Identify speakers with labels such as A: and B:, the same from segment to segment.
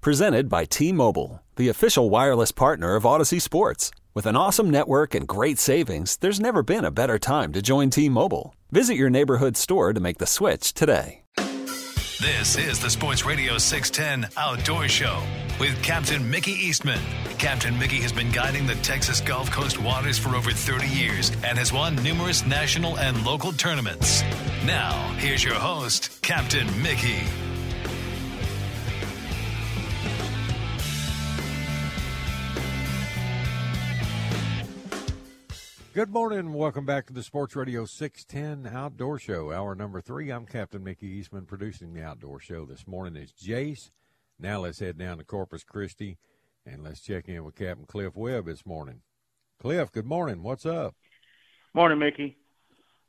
A: Presented by T Mobile, the official wireless partner of Audacy Sports. With an awesome network and great savings, there's never been a better time to join T Mobile. Visit your neighborhood store to make the switch today.
B: This is the Sports Radio 610 Outdoor Show with Captain Mickey Eastman. Captain Mickey has been guiding the Texas Gulf Coast waters for over 30 years and has won numerous national and local tournaments. Now, here's your host, Captain Mickey.
C: Good morning and welcome back to the Sports Radio 610 Outdoor Show. Hour number three. I'm Captain Mickey Eastman producing the Outdoor Show. This morning is Jace. Now let's head down to Corpus Christi and let's check in with Captain Cliff Webb this morning. Cliff, good morning. What's up?
D: Morning, Mickey.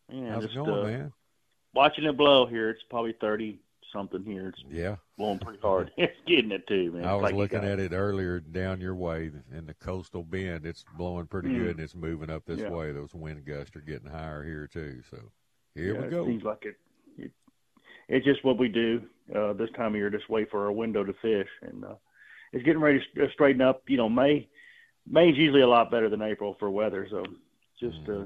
C: Yeah, How's just, it going, uh, man?
D: Watching it blow here. It's probably 30 something here. It's
C: yeah,
D: blowing pretty hard. it's getting it too, man.
C: I was
D: like
C: looking at it earlier down your way in the coastal bend. It's blowing pretty
D: mm.
C: good, and it's moving up this
D: yeah.
C: way. Those wind gusts are getting higher here too. So here
D: yeah,
C: we go.
D: It seems like it, it. It's just what we do uh, this time of year. Just wait for our window to fish, and uh, it's getting ready to straighten up. You know, May May's usually a lot better than April for weather. So just mm. uh,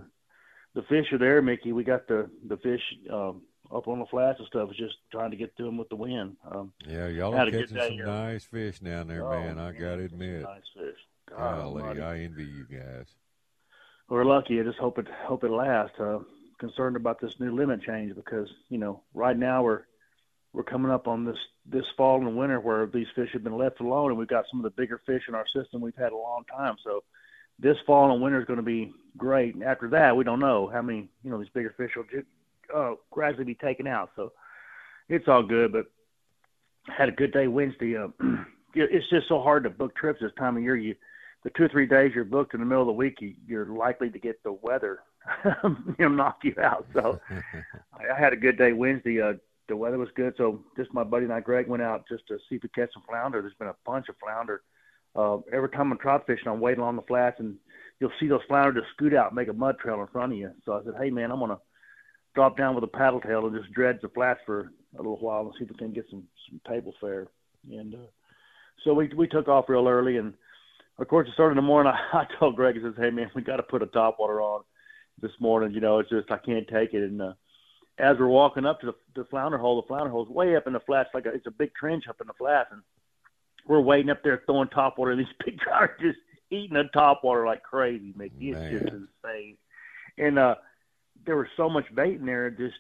D: the fish are there, Mickey. We got the the fish. Um, up on the flats and stuff. It's just trying to get to them with the wind. Um,
C: yeah, y'all are catching some here. nice fish down there, oh, man. I got to admit.
D: Nice fish.
C: God Golly, I envy you guys.
D: We're lucky. I just hope it hope it lasts. Uh, concerned about this new limit change because you know right now we're we're coming up on this this fall and winter where these fish have been left alone, and we've got some of the bigger fish in our system we've had a long time. So this fall and winter is going to be great. And after that, we don't know how many you know these bigger fish will uh, gradually be taken out. So it's all good. But had a good day Wednesday. Uh, it's just so hard to book trips this time of year. You the two or three days you're booked in the middle of the week, you, you're likely to get the weather you know knock you out. So I, I had a good day Wednesday. Uh, the weather was good, so just my buddy and I, Greg, went out just to see if we catch some flounder. There's been a bunch of flounder. Uh, every time I'm trout fishing, I'm waiting on the flats, and you'll see those flounder just scoot out, and make a mud trail in front of you. So I said, "Hey, man, I'm gonna drop down with a paddle tail and just dredge the flats for a little while and see if we can get some some table fare. And uh, so we we took off real early, and of course it started in the morning. I, I told Greg, I says, "Hey man, we got to put a top water on this morning. You know, it's just I can't take it." And uh, as we're walking up to the, the flounder hole, the flounder hole's way up in the flats, like a, it's a big trench up in the flats, and we're waiting up there throwing top water. And these big are just eating the top water like crazy, Mickey. It's just insane. And uh, there was so much bait in there, just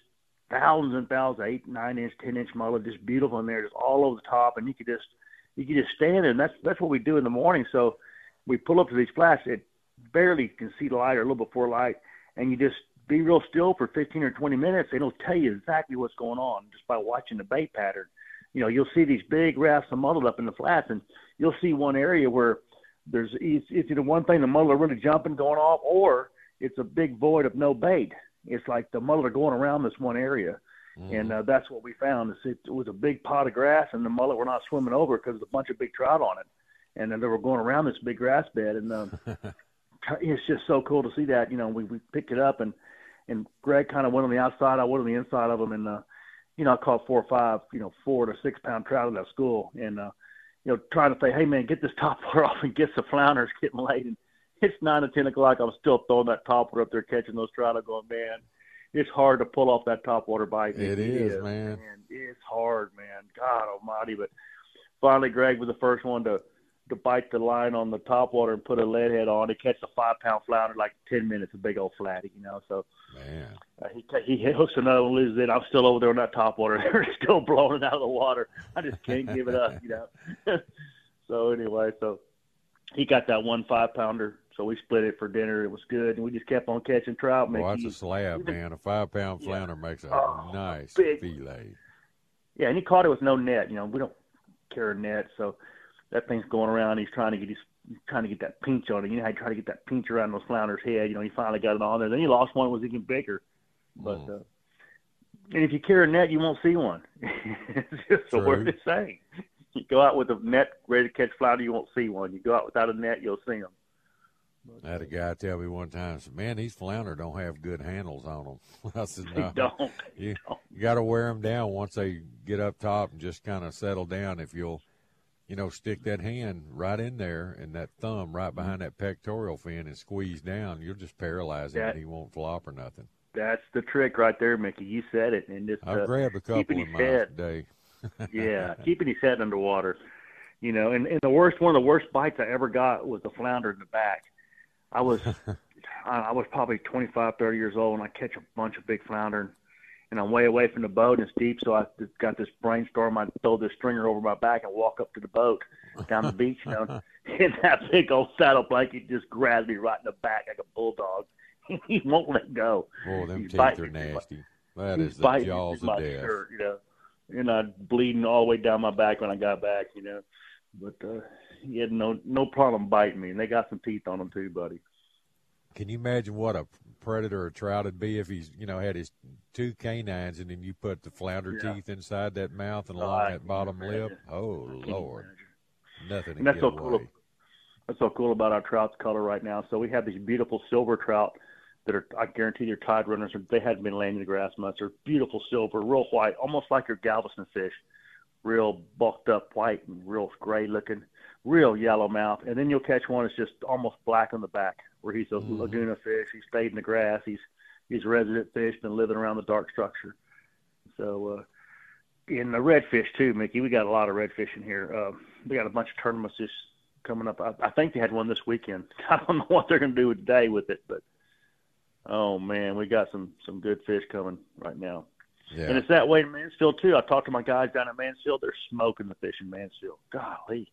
D: thousands and thousands, eight, nine inch, ten inch mullet, just beautiful in there, just all over the top, and you could just you could just stand there, and that's that's what we do in the morning. So we pull up to these flats, it barely can see the light or a little before light, and you just be real still for 15 or 20 minutes. It'll tell you exactly what's going on just by watching the bait pattern. You know, you'll see these big rafts of mullet up in the flats, and you'll see one area where there's it's, it's either one thing the mullet are really jumping, going off, or it's a big void of no bait. It's like the mullet are going around this one area. Mm-hmm. And uh, that's what we found. Is it, was a big pot of grass, and the mullet were not swimming over because there's a bunch of big trout on it, and then they were going around this big grass bed. And um, it's just so cool to see that. You know, we we picked it up, and and Greg kind of went on the outside, I went on the inside of them, and uh, you know, I caught four or five, you know, four to six pound trout in that school, and uh, you know, trying to say, hey man, get this top water off and get some flounders getting laid. And it's nine or ten o'clock. I'm still throwing that top water up there, catching those trout. I'm going, man, it's hard to pull off that top water bite.
C: it, it is, is, man.
D: man. It's hard, man. God Almighty! But finally, Greg was the first one to to bite the line on the top water and put a lead head on. He catch a five pound flounder like ten minutes, a big old flatty, you know. So
C: man,
D: uh, he he hooks another one, loses it. I'm still over there on that top water. They're still blowing it out of the water. I just can't give it up, you know. so anyway, so he got that one five pounder so we split it for dinner. It was good, and we just kept on catching trout.
C: Oh, that's a slab, man. A five pound flounder yeah. makes a
D: oh,
C: nice
D: big.
C: fillet.
D: Yeah, and he caught it with no net. You know, we don't carry a net, so that thing's going around. He's trying to get his trying to get that pinch on it. You know how you try to get that pinch around those flounders' head. You know, he finally got it on there. Then he lost one that was even bigger. But
C: Mm.
D: uh, and if you carry a net, you won't see one. it's just
C: True.
D: word to say. You go out with a net ready to catch flounder, you won't see one. You go out without a net, you'll see them.
C: I had a guy tell me one time, said, "Man, these flounder don't have good handles on them." I said,
D: They
C: "No,
D: don't.
C: you, you got to wear them down once they get up top and just kind of settle down. If you'll, you know, stick that hand right in there and that thumb right behind that pectoral fin and squeeze down, you'll just paralyze him
D: That-
C: and he won't flop or nothing."
D: That's the trick right there, Mickey. You said it. And just
C: I've
D: uh,
C: grabbed a couple in
D: his
C: my
D: head.
C: day.
D: yeah, keeping his head underwater. You know, and, and the worst one of the worst bites I ever got was the flounder in the back. I was I was probably 25, 30 years old, and I catch a bunch of big flounder, and I'm way away from the boat, and it's deep, so I just got this brainstorm. I throw this stringer over my back and walk up to the boat down the beach, you know, and that big old saddle blanket just grabs me right in the back like a bulldog. he won't let go.
C: Oh, them
D: He's
C: teeth
D: biting
C: are
D: me through my-
C: nasty. That is the jaws of
D: my
C: death.
D: Shirt, you know, and I'm bleeding all the way down my back when I got back, you know. But uh, he had no no problem biting me, and they got some teeth on them too, buddy.
C: Can you imagine what a predator a trout would be if he's, you know, had his two canines and then you put the flounder
D: Yeah.
C: teeth inside that mouth and
D: Oh,
C: along
D: I
C: that bottom lip? Oh Lord,
D: imagine.
C: nothing
D: And that's so
C: away.
D: cool. That's so cool about our trout's color right now. So we have these beautiful silver trout that are, I guarantee, they're tide runners. They hadn't been laying in the grass much. They're beautiful silver, real white, almost like your Galveston fish, real bulked up white and real gray looking, real yellow mouth. And then you'll catch one that's just almost black on the back, where he's a
C: Mhm.
D: Laguna fish. He stayed in the grass. He's he's a resident fish, been living around the dark structure. So. uh in the redfish too, Mickey. We got a lot of redfish in here. Uh, we got a bunch of tournaments just coming up. I, I think they had one this weekend. I don't know what they're going to do today with it, but oh man, we got some some good fish coming right now.
C: Yeah.
D: And it's that way in Mansfield too. I talked to my guys down in Mansfield. They're smoking the fish in Mansfield. Golly,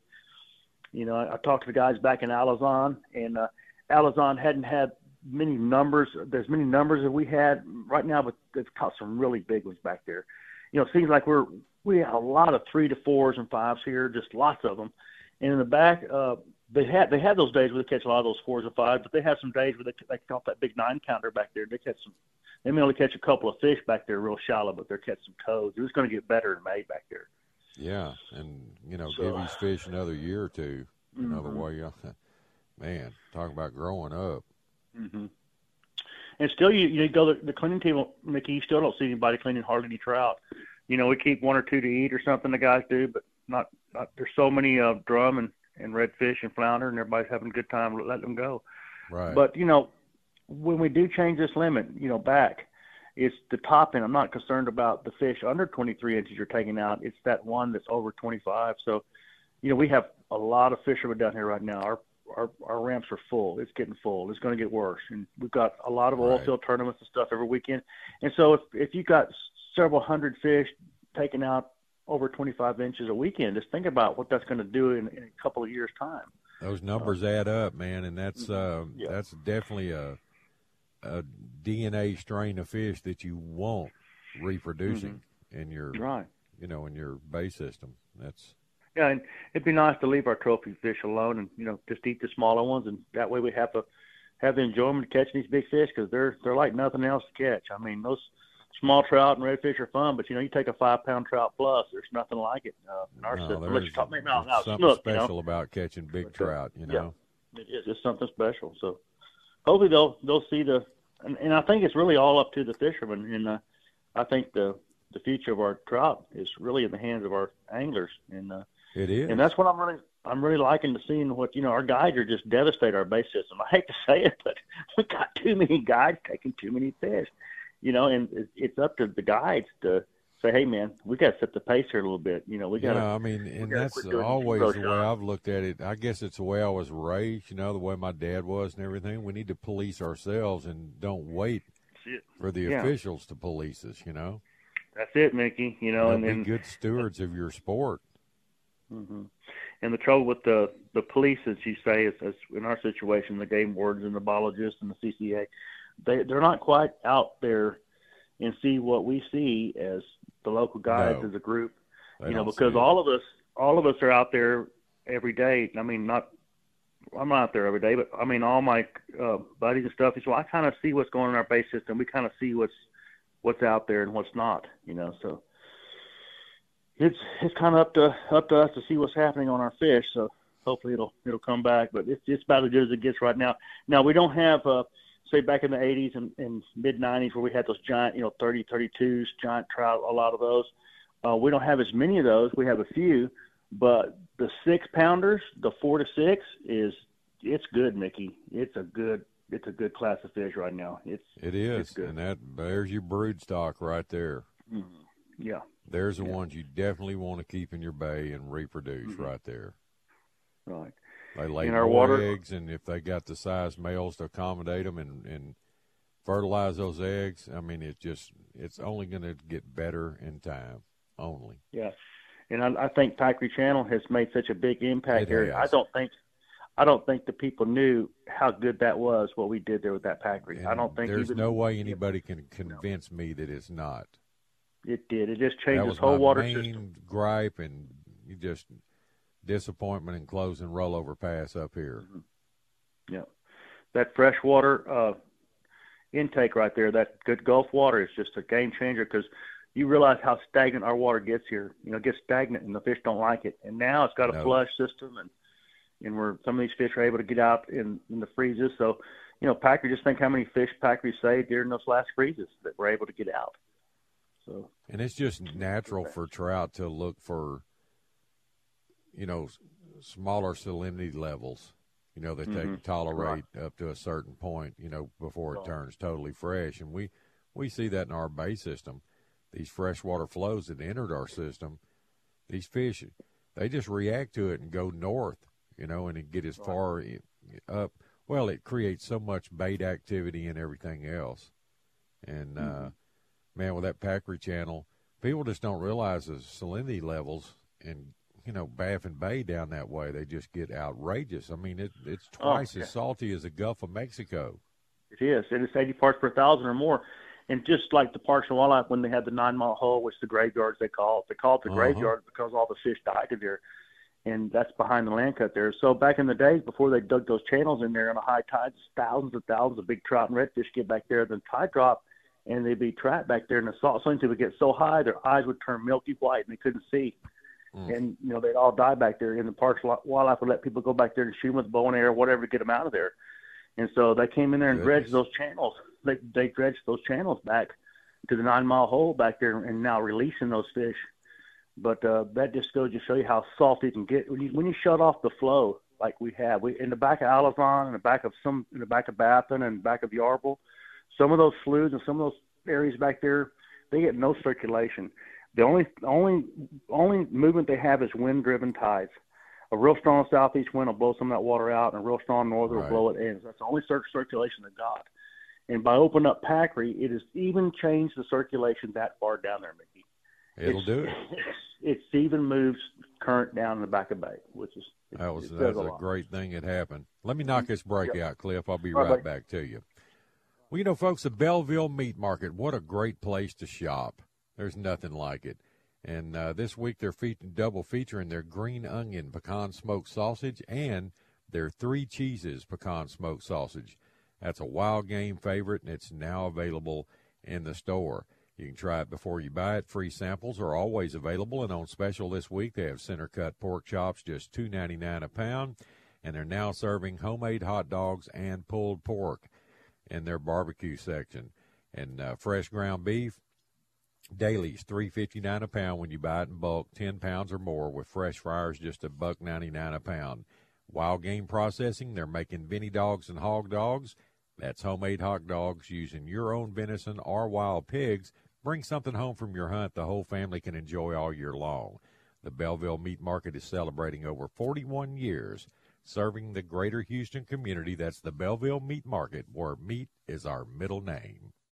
D: you know, I, I talked to the guys back in Alazan, and uh, Alazan hadn't had many numbers. There's many numbers that we had right now, but they've caught some really big ones back there. You know, it seems like we're we have a lot of three to fours and fives here, just lots of them. And in the back, uh, they had they had those days where they catch a lot of those fours and fives, but they have some days where they they caught that big nine counter back there. They catch some. They may only catch a couple of fish back there, real shallow, but they're catching some toads. It was going to get better in May back there.
C: Yeah, and you know,
D: So-
C: give these fish another year or two. Another
D: Mhm.
C: way, man, talk about growing up.
D: hmm And still, you you go to the cleaning table, Mickey. You still don't see anybody cleaning hardly any trout. You know, we keep one or two to eat or something. The guys do, but not. not there's so many uh, drum and and redfish and flounder, and everybody's having a good time. Let them go.
C: Right.
D: But you know, when we do change this limit, you know, back, it's the top end. I'm not concerned about the fish under 23 inches you're taking out. It's that one that's over 25. So, you know, we have a lot of fishermen down here right now. Our our our ramps are full. It's getting full. It's going to get worse, and we've got a lot of oil
C: Right.
D: field tournaments and stuff every weekend. And so, if if you got several hundred fish taken out over 25 inches a weekend, just think about what that's going to do in, in a couple of years' time.
C: Those numbers add up, man, and that's uh,
D: Mm-hmm. Yeah.
C: that's definitely a a DNA strain of fish that you want reproducing in your
D: Right.
C: you know in your bay system. That's
D: Yeah, and it'd be nice to leave our trophy fish alone and you know just eat the smaller ones, and that way we have to have the enjoyment of catching these big fish because they're they're like nothing else to catch. I mean, those small trout and redfish are fun, but you know you take a five pound trout plus, there's nothing like it uh, in our
C: no,
D: system. talk maybe now, now
C: something
D: snook, you know?
C: special about catching big
D: But, uh,
C: trout. You
D: yeah.
C: know,
D: It is. It's something special. So hopefully they'll they'll see the and, and I think it's really all up to the fishermen. And uh, I think the the future of our trout is really in the hands of our anglers. And uh,
C: it is.
D: and that's what I'm really I'm really liking to seeing what you know our guides are just devastate our base system. I hate to say it, but we got too many guides taking too many fish, you know, and it- it's up to the guides to say, hey man, we got to set the pace here a little bit. You know, we got to.
C: yeah, I mean, and that's always the way. I've looked at it. I guess it's the way I was raised. You know, the way my dad was and everything. We need to police ourselves and don't wait for the
D: Yeah.
C: officials to police us. You know,
D: That's it, Mickey. You know,
C: You
D: and
C: be
D: then
C: good stewards of your sport.
D: hmm And the trouble with the the police, as you say, is, is in our situation, the game wardens and the biologists and the CCA, they they're not quite out there and see what we see as the local guides
C: No.
D: as a group. You know, because all of us all of us are out there every day. I mean, not I'm not out there every day, but I mean, all my uh, buddies and stuff. So I kind of see what's going on in our base system. We kind of see what's what's out there and what's not. You know, so it's it's kind of up to up to us to see what's happening on our fish. So hopefully it'll it'll come back. But it's it's about as good as it gets right now. Now we don't have uh, say back in the 80s and, and mid 90s where we had those giant you know 30 32s giant trout a lot of those. Uh, we don't have as many of those. We have a few, but the six pounders, the four to six, is it's good, Mickey. It's a good it's a good class of fish right now. It's
C: it is, and that there's your brood stock right there.
D: Mm-hmm. Yeah,
C: there's the yeah. ones you definitely want to keep in your bay and reproduce mm-hmm. right there.
D: Right.
C: They lay in more water, eggs, and if they got the size males to accommodate them and and fertilize those eggs, I mean, it just it's only going to get better in time. Only.
D: Yeah, And I, I think Packery Channel has made such a big impact here. I don't think I don't think the people knew how good that was what we did there with that Packery. I don't think
C: there's even, no way anybody can convince no. me that it's not.
D: It did. It just changed
C: that
D: whole water
C: main
D: system.
C: Gripe and you just disappointment in closing rollover pass up here.
D: Mm-hmm. Yeah, that freshwater uh, intake right there, that good Gulf water is just a game changer because you realize how stagnant our water gets here. You know, it gets stagnant and the fish don't like it. And now it's got a no. flush system and and where some of these fish are able to get out in, in the freezes. So, you know, Packer just think how many fish Packer saved during those last freezes that were able to get out. So
C: And it's just natural for trout to look for you know, smaller salinity levels, you know, that mm-hmm. they can tolerate right. up to a certain point, you know, before it turns totally fresh. And we we see that in our bay system these freshwater flows that entered our system, these fish, they just react to it and go north, you know, and get as right. far up. Well, it creates so much bait activity and everything else. And, uh, mm-hmm. uh, man, with that Packery channel, people just don't realize the salinity levels and, you know, Baffin Bay down that way, they just get outrageous. I mean, it, it's twice oh, yeah. as salty as the Gulf of Mexico.
D: It is, and it's 80 parts per thousand or more and just like the Parks and Wildlife when they had the nine mile hole, which the graveyards they call it, they call it the uh-huh. graveyard because all the fish died in there, and that's behind the land cut there. So back in the days before they dug those channels in there on a high tide, thousands and thousands of big trout and redfish get back there. Then tide drop, and they'd be trapped back there, and the salt salinity would get so high their eyes would turn milky white and they couldn't see. Mm. And you know they'd all die back there. And the Parks Wildlife would let people go back there and shoot them with bow and arrow, whatever, to get them out of there. And so they came in there and Goodness. dredged those channels. They they dredged those channels back to the nine mile hole back there and now releasing those fish. But uh, that just goes to show you how salty it can get when you when you shut off the flow like we have. We in the back of Alazan, in the back of some in the back of Baffin and back of Yarble, some of those sloughs and some of those areas back there, they get no circulation. The only only only movement they have is wind driven tides. A real strong southeast wind will blow some of that water out, and a real strong norther right. will blow it in. That's the only circulation they got. And by opening up Packery, it has even changed the circulation that far down there, Mickey.
C: It'll
D: it's,
C: do it.
D: It's, it's, even moves current down in the back of Bay, which is
C: that was that's a, a great thing that happened. Let me mm-hmm. knock this break yep. out, Cliff. I'll be right, right back to you. Well, you know, folks, the Belleville Meat Market, what a great place to shop. There's nothing like it. And uh, this week they're fe- double featuring their green onion pecan smoked sausage and their three cheeses pecan smoked sausage. That's a wild game favorite, and it's now available in the store. You can try it before you buy it. Free samples are always available, and on special this week they have center cut pork chops, just two ninety nine a pound, and they're now serving homemade hot dogs and pulled pork in their barbecue section, and uh, fresh ground beef. Dailies three fifty nine a pound when you buy it in bulk, ten pounds or more. With fresh fryers, just a buck ninety nine a pound. Wild game processing, they're making Vinny dogs and hog dogs that's homemade hot dogs using your own venison or wild pigs. Bring something home from your hunt the whole family can enjoy all year long. The Belleville Meat Market is celebrating over 41 years serving the greater Houston community. That's the Belleville Meat Market, where meat is our middle name.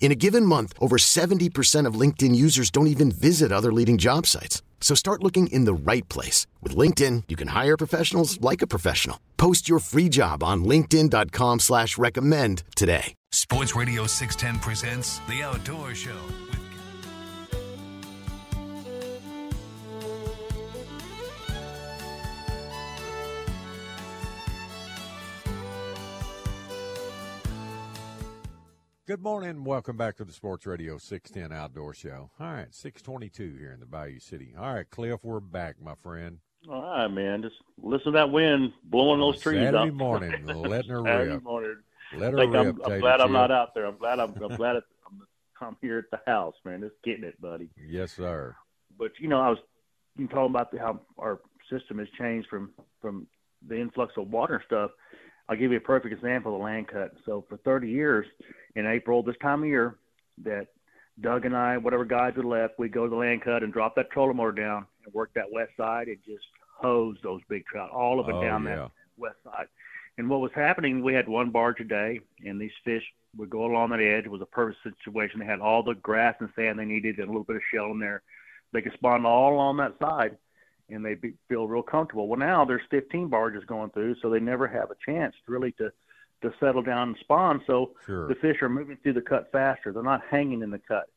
E: In a given month, over 70% of LinkedIn users don't even visit other leading job sites. So start looking in the right place. With LinkedIn, you can hire professionals like a professional. Post your free job on linkedin.com slash recommend today.
B: Sports Radio 610 presents The Outdoor Show.
C: Good morning. Welcome back to the Sports Radio 610 Outdoor Show. All right, 622 here in the Bayou City. All right, Cliff, we're back, my friend.
D: All right, man. Just listen to that wind blowing those trees
C: Saturday
D: up.
C: morning, letting her
D: Saturday
C: rip.
D: morning.
C: Let her rip.
D: I'm, I'm glad I'm not out there. I'm glad I'm, I'm glad it, I'm, I'm here at the house, man. Just getting it, buddy.
C: Yes, sir.
D: But you know, I was you talking about the, how our system has changed from from the influx of water and stuff. I'll give you a perfect example of the land cut. So for 30 years, in April this time of year, that Doug and I, whatever guys had left, we'd go to the land cut and drop that trolling motor down and work that west side and just hose those big trout all up and
C: Oh,
D: down
C: yeah.
D: that west side. And what was happening, we had one barge a day, and these fish would go along that edge. It was a perfect situation. They had all the grass and sand they needed and a little bit of shell in there. They could spawn all along that side, and they be, feel real comfortable. Well, now there's 15 barges going through, so they never have a chance really to to settle down and spawn. So
C: Sure.
D: the fish are moving through the cut faster. They're not hanging in the cut.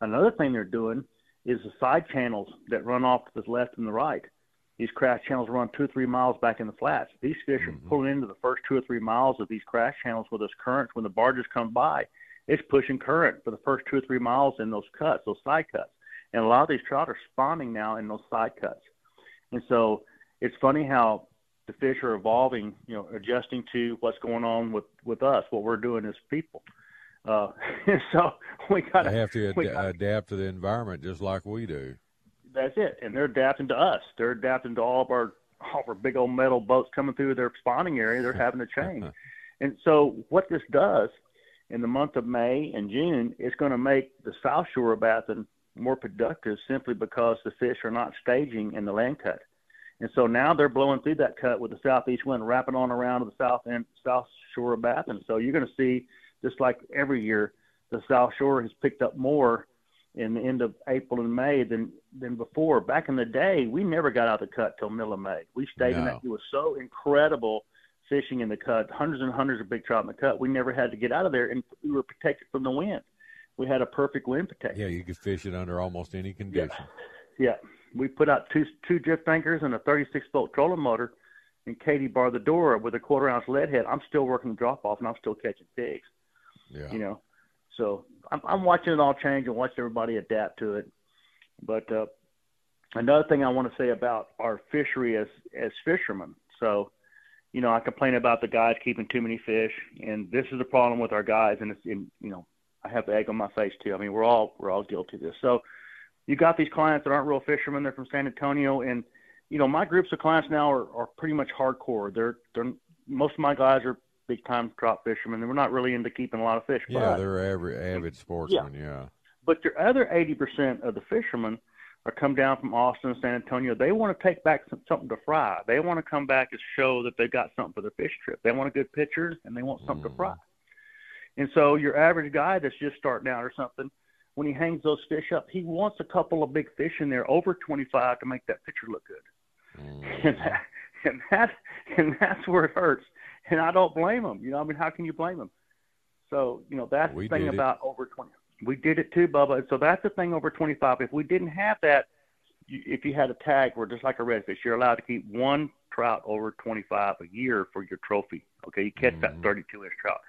D: Another thing they're doing is the side channels that run off to the left and the right. These crash channels run two or three miles back in the flats. These fish are mm-hmm. pulling into the first two or three miles of these crash channels with those currents. When the barges come by, it's pushing current for the first two or three miles in those cuts, those side cuts. And a lot of these trout are spawning now in those side cuts. And so it's funny how the fish are evolving, you know, adjusting to what's going on with with us, what we're doing as people. Uh, and so we got
C: They have to ad-
D: gotta-
C: adapt to the environment just like we do.
D: that's it. And they're adapting to us. They're adapting to all of our all of our big old metal boats coming through their spawning area. They're having to change. and so what this does in the month of May and June, it's going to make the South Shore of Baffin more productive simply because the fish are not staging in the land cut. And so now they're blowing through that cut with the southeast wind wrapping on around to the south end, south shore of Baffin. So you're going to see, just like every year, the South Shore has picked up more in the end of April and May than than before. Back in the day, we never got out of the cut till middle of May. We stayed in that. It was so incredible fishing in the cut, hundreds and hundreds of big trout in the cut. We never had to get out of there, and we were protected from the wind. We had a perfect wind protection.
C: Yeah, you could fish it under almost any condition.
D: Yeah, we put out two two drift anchors and a 36 volt trolling motor, and Katie barred the door with a quarter ounce lead head. I'm still working the drop off, and I'm still catching pigs.
C: Yeah.
D: You know, so I'm, I'm watching it all change and watching everybody adapt to it. But uh, another thing I want to say about our fishery as as fishermen. So, you know, I complain about the guys keeping too many fish, and this is the problem with our guys. And it's in, you know, I have the egg on my face too. I mean, we're all we're all guilty of this. So, you got these clients that aren't real fishermen. They're from San Antonio, and you know, my groups of clients now are, are pretty much hardcore. They're they're most of my guys are big time trout fishermen. and We're not really into keeping a lot of fish.
C: Yeah,
D: but,
C: they're avid, avid sportsmen. Yeah.
D: but your other eighty percent of the fishermen are come down from Austin San Antonio. They want to take back some, something to fry. They want to come back and show that they've got something for their fish trip. They want a good picture and they want something to mm. fry. And so your average guy that's just starting out or something, when he hangs those fish up, he wants a couple of big fish in there over 25 to make that picture look good. Mm. And that, and that and that's where it hurts. And I don't blame him. You know, I mean, how can you blame him? So you know that's
C: We
D: the thing
C: it.
D: about over 20. We did it too, Bubba. And so that's the thing over 25. If we didn't have that, if you had a tag where just like a redfish, you're allowed to keep one trout over 25 a year for your trophy. Okay, you catch that mm. 32 inch trout,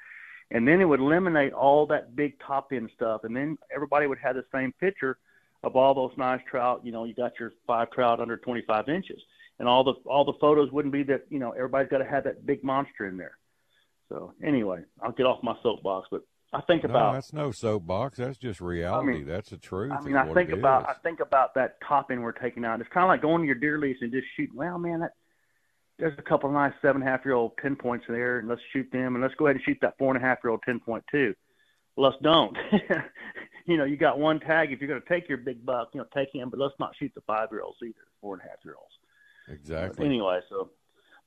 D: and then it would eliminate all that big top end stuff, and then everybody would have the same picture of all those nice trout. You know, you got your five trout under 25 inches, and all the all the photos wouldn't be that. You know, everybody's got to have that big monster in there. So anyway, I'll get off my soapbox, but I think
C: No,
D: about
C: that's no soapbox. That's just reality.
D: mean-
C: that's the truth.
D: I mean, I think about
C: is.
D: I think about that top end we're taking out. It's kind of like going to your deer lease and just shooting. Well, man, that there's a couple of nice seven and a half year old ten points there, and let's shoot them, and let's go ahead and shoot that four and a half year old ten point point two. Let's don't. you know, you got one tag. If you're going to take your big buck, you know, take him, but let's not shoot the five year olds either, four and a half year olds.
C: exactly.
D: But anyway, so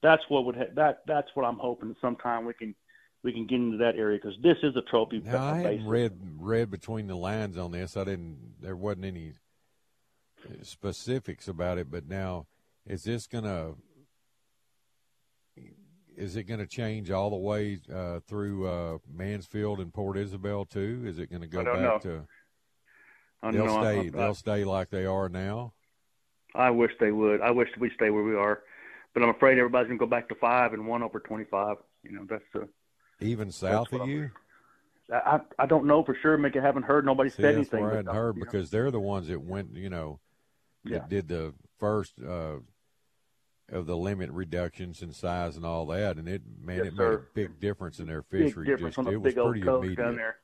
D: that's what would ha- that that's what I'm hoping that sometime we can we can get into that area because this is a trophy.
C: Now I hadn't read read between the lines on this. I didn't. There wasn't any specifics about it. But now, is this gonna? Is it going to change all the way uh, through uh, Mansfield and Port Isabel too? Is it going to go back
D: know.
C: to?
D: I
C: They'll
D: know,
C: stay.
D: I-
C: they'll stay like they are now.
D: I wish they would. I wish we stay where we are, but I'm afraid everybody's gonna go back to five and one over twenty-five. You know, that's uh,
C: Even south of
D: I'm-
C: you.
D: I I don't know for sure. Mick, I haven't heard. Nobody
C: See,
D: said anything.
C: I hadn't heard
D: you know,
C: because they're the ones that went. You know, that
D: Yeah.
C: did the first uh, of the limit reductions in size and all that, and it man,
D: Yes,
C: it made a big difference in their
D: big
C: fishery.
D: difference
C: Just
D: on the
C: it was
D: big old
C: pretty
D: coast
C: immediate.
D: down there.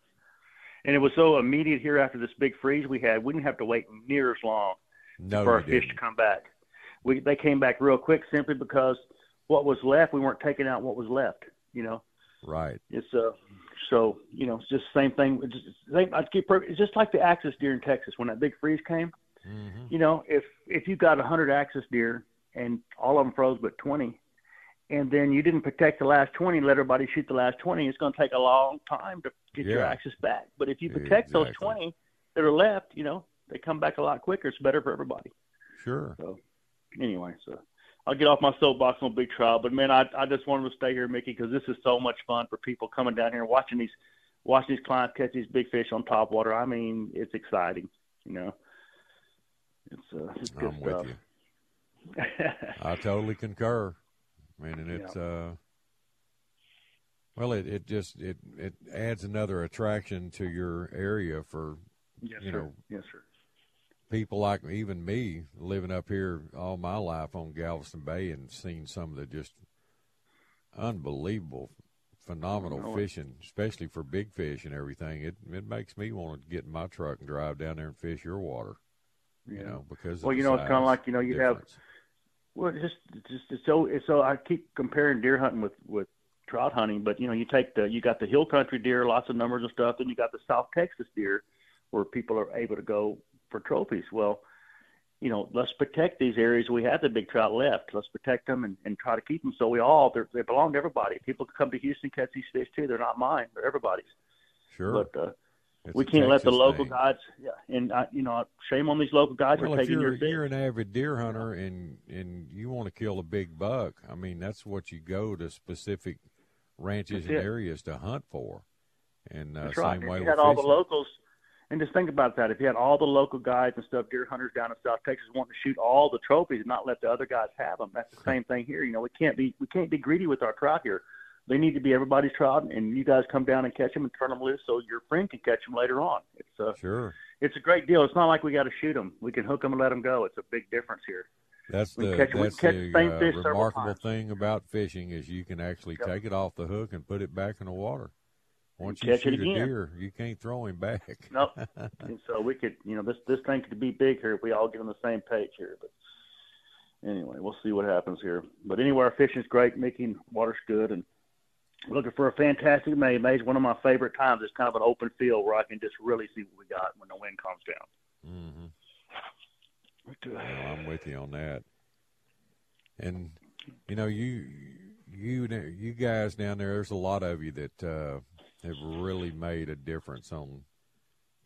D: And it was so immediate here after this big freeze we had. We didn't have to wait near as long
C: No,
D: for our fish
C: didn't.
D: to come back. We they came back real quick simply because what was left we weren't taking out what was left. You know,
C: Right.
D: it's uh so you know it's just the same thing. It's just, same, I keep it's just like the axis deer in Texas when that big freeze came.
C: Mm-hmm.
D: You know, if if you got a hundred axis deer and all of them froze but twenty, and then you didn't protect the last twenty, let everybody shoot the last twenty, it's going to take a long time to get your
C: Yeah.
D: axis back. But if you protect those twenty that are left, you know, they come back a lot quicker. It's better for everybody.
C: Sure.
D: So anyway, so I'll get off my soapbox on big trial, but man, I I just wanted to stay here, Mickey, because this is so much fun for people coming down here and watching these watching these clients catch these big fish on top water. I mean, it's exciting, you know. It's uh, it's good
C: I'm
D: stuff.
C: with you. I totally concur. I mean, and it's uh, well, it, it just it it adds another attraction to your area for
D: yes,
C: you
D: sir.
C: know
D: yes, sir.
C: people like even me living up here all my life on Galveston Bay and seen some of the just unbelievable, phenomenal
D: know
C: fishing, especially for big fish and everything. It it makes me want to get in my truck and drive down there and fish your water. You know, because of
D: Well, you know, it's kinda like, you know, you have-
C: difference.
D: Well, just just it's so it's so I keep comparing deer hunting with with trout hunting, but you know, you take the you got the hill country deer, lots of numbers and stuff, and you got the South Texas deer, where people are able to go for trophies. Well, you know, let's protect these areas. We have the big trout left. Let's protect them and, and try to keep them. So we all they're, they belong to everybody. People can come to Houston catch these fish too. They're not mine. They're everybody's.
C: Sure,
D: But uh,
C: It's
D: we can't let the local
C: thing.
D: guys. Yeah, and I, you know, shame on these local guys
C: Well,
D: for taking
C: you're
D: your fish.
C: you're an avid deer hunter and and you want to kill a big buck, I mean that's what you go to specific ranches
D: That's
C: and
D: it.
C: areas to hunt for. And uh,
D: That's
C: same
D: right.
C: way
D: If you had all the locals, and just think about that. If you had all the local guys and stuff, deer hunters down in South Texas wanting to shoot all the trophies and not let the other guys have them, that's the same thing here. You know, we can't be we can't be greedy with our trout here. They need to be everybody's trout, and you guys come down and catch them and turn them loose so your friend can catch them later on. It's uh,
C: Sure,
D: it's a great deal. It's not like we got to shoot them. We can hook them and let them go. It's a big difference here.
C: that's
D: We
C: the
D: catch- we
C: that's
D: catch
C: the uh,
D: fish
C: remarkable thing about fishing is you can actually
D: Yep.
C: take it off the hook and put it back in the water. Once you
D: catch it
C: shoot a
D: again.
C: deer, you can't throw him back.
D: Nope. and so we could, you know, this this thing could be big here if we all get on the same page here. But anyway, we'll see what happens here. But anyway, our fishing's great. Mickey, water's good, and looking for a fantastic May. May's one of my favorite times. It's kind of an open field where I can just really see what we got when the wind calms down.
C: hmm
D: But,
C: No,
D: uh,
C: I'm with you on that. And you know, you you you guys down there, there's a lot of you that uh, have really made a difference on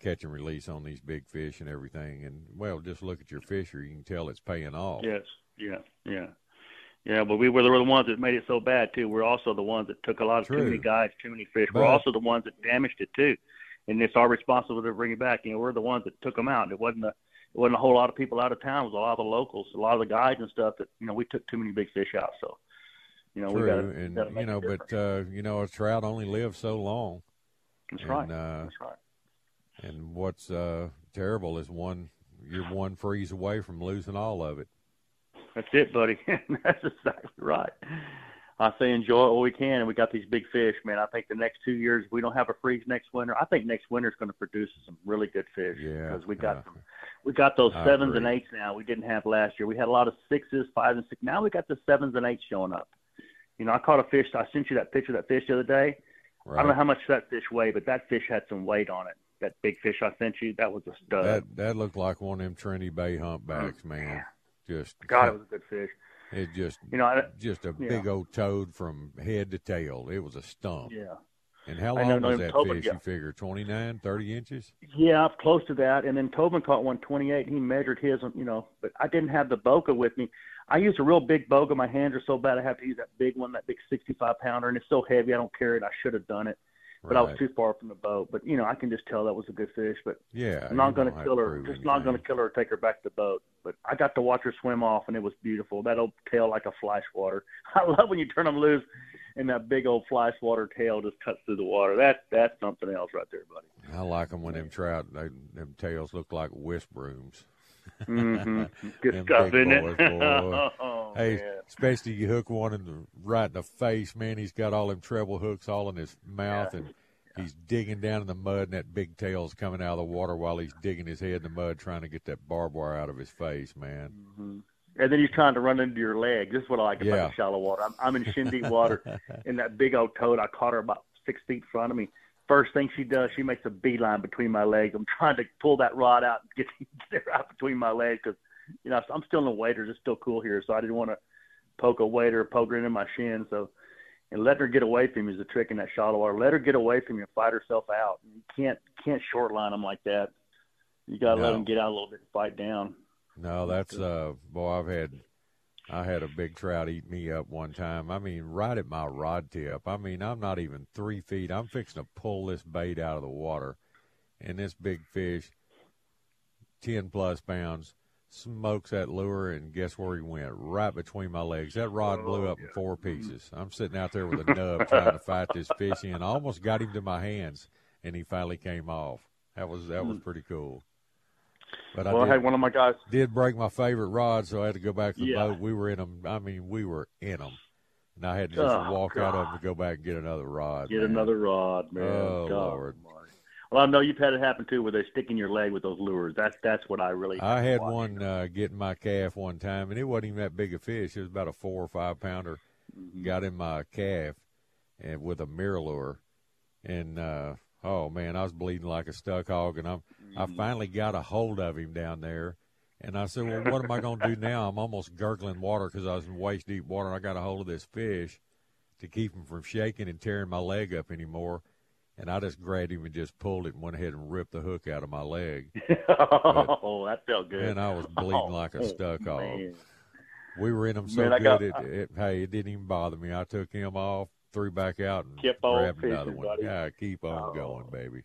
C: catch and release on these big fish and everything. And well, just look at your fishery; you can tell it's paying off.
D: Yes, yeah, yeah, yeah. But we were the ones that made it so bad too. We're also the ones that took a lot of too many guys, too many fish.
C: But-
D: we're also the ones that damaged it too, and it's our responsibility to bring it back. You know, we're the ones that took them out. It wasn't the wasn't a whole lot of people out of town. It was a lot of the locals, a lot of the guys and stuff. That you know, we took too many big fish out. So, you know,
C: True,
D: we got
C: and
D: to
C: you know, but uh, you know, a trout only lives so long.
D: that's
C: and,
D: right.
C: uh,
D: that's right.
C: And what's uh, terrible is one you're one freeze away from losing all of it.
D: That's it, buddy. That's exactly right. I say enjoy it while we can, and we got these big fish, man. I think the next two years, if we don't have a freeze next winter. I think next winter is going to produce some really good fish.
C: Yeah,
D: because we got some, we got those
C: I
D: sevens and eights now. We didn't have last year. We had a lot of sixes, fives, and six. Now we got the sevens and eights showing up. You know, I caught a fish. I sent you that picture of that fish the other day. I don't know how much that fish weighed, but that fish had some weight on it. That big fish I sent you, that was a stud.
C: That that looked like one of them Trinity Bay humpbacks, mm. man. Just
D: God, it was a good fish.
C: it just
D: You know, I,
C: just a
D: yeah.
C: big old toad from head to tail. It was a stump.
D: yeah.
C: And how long was that
D: Tobin
C: fish?
D: got-
C: You figure 29, 30 inches?
D: Yeah, close to that. And then Tobin caught one twenty-eight. He measured his, you know, but I didn't have the boga with me. I used a real big boga. My hands are so bad I have to use that big one, that big 65 pounder, and it's so heavy I don't carry it. I should have done it, but I was too far from the boat. But you know, I can just tell that was a good fish. But
C: Yeah.
D: I'm not going to kill her. Just not going to kill her or take her back to the boat. But I got to watch her swim off, and it was beautiful. That old tail like a fly swatter. I love when you turn them loose, and that big old fly swatter tail just cuts through the water. That that's something else right there, buddy.
C: I like them when them trout, they, them tails look like wisp brooms.
D: Mm-hmm. Good stuff, isn't
C: boys,
D: it? oh,
C: Hey,
D: man.
C: especially you hook one in the right in the face, man. He's got all them treble hooks all in his mouth, and he's digging down in the mud, and that big tail's coming out of the water while he's digging his head in the mud, trying to get that barbed wire out of his face, man.
D: And then he's trying to run into your leg. This is what I like about
C: Yeah.
D: the shallow water. I'm, I'm in shin deep water, and that big old toad, I caught her about six feet in front of me. First thing she does, she makes a beeline between my legs. I'm trying to pull that rod out and get, get her out between my legs because, you know, I'm still in the waders. It's still cool here, so I didn't want to poke a wader poke her into my shin. So, and letting her get away from you is the trick in that shallow water. Let her get away from you and fight herself out. You can't can't short line them like that. You got to let them get out a little bit and fight down.
C: No, that's uh, boy, I've had, I had a big trout eat me up one time. I mean, right at my rod tip. I mean, I'm not even three feet. I'm fixing to pull this bait out of the water, and this big fish, ten plus pounds, smokes that lure, and guess where he went? Right between my legs. That rod blew oh, up in four mm-hmm. pieces. I'm sitting out there with a nub trying to fight this fish in. I almost got him to my hands, and he finally came off. That was that was mm. pretty cool. But I
D: Well, I
C: did,
D: had one of my guys
C: did break my favorite rod, so I had to go back to the
D: Yeah.
C: boat. We were in them. I mean, we were in them, and I had to just
D: Oh,
C: walk out of them to go back and get another rod.
D: Get
C: man.
D: another rod, man.
C: Oh,
D: God
C: Lord.
D: almighty. Well, I know you've had it happen too, where they stick in your leg with those lures. That's that's what I really.
C: I had one uh, getting my calf one time, and it wasn't even that big a fish. It was about a four or five pounder.
D: Mm-hmm.
C: Got in my calf, and with a MirrOLure, and uh, oh man, I was bleeding like a stuck hog, and I'm I
D: Mm-hmm.
C: finally got a hold of him down there, and I said, well, what am I going to do now? I'm almost gurgling water because I was in waist deep water. and I got a hold of this fish to keep him from shaking and tearing my leg up anymore. And I just grabbed him and just pulled it and went ahead and ripped the hook out of my leg.
D: oh, that felt good.
C: Man, I was bleeding
D: Oh,
C: like a
D: oh,
C: stuck
D: man.
C: We were in them so
D: Man,
C: good.
D: got-
C: it, it, hey, it didn't even bother me. I took him off, threw back out, and
D: Kept on
C: grabbed another
D: fishing,
C: one.
D: buddy.
C: Yeah, keep on
D: Oh.
C: going, baby.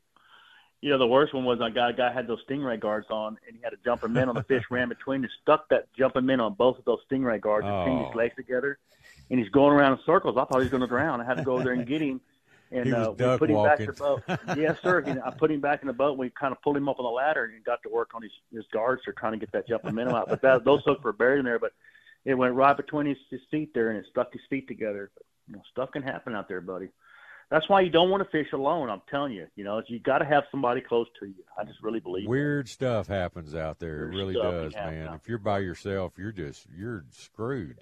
D: You know, the worst one was I got a guy had those stingray guards on, and he had a jumping min on the fish ran between and stuck that jumping min on both of those stingray guards and pinned
C: Oh.
D: his legs together, and he's going around in circles. I thought he was going to drown. I had to go over there and get him. And uh, we put him back in the boat. yes, sir. He, I put him back in the boat. and We kind of pulled him up on the ladder and got to work on his his guards. They're trying to get that jumping minnow out. But that, those hooks were buried in there. But it went right between his, his feet there, and it stuck his feet together. But, you know, stuff can happen out there, buddy. That's why you don't want to fish alone. I'm telling you. You know, you got to have somebody close to you. I just really believe. that.
C: Weird stuff happens out there.
D: Weird
C: it really does, man. If you're by yourself, you're just you're screwed.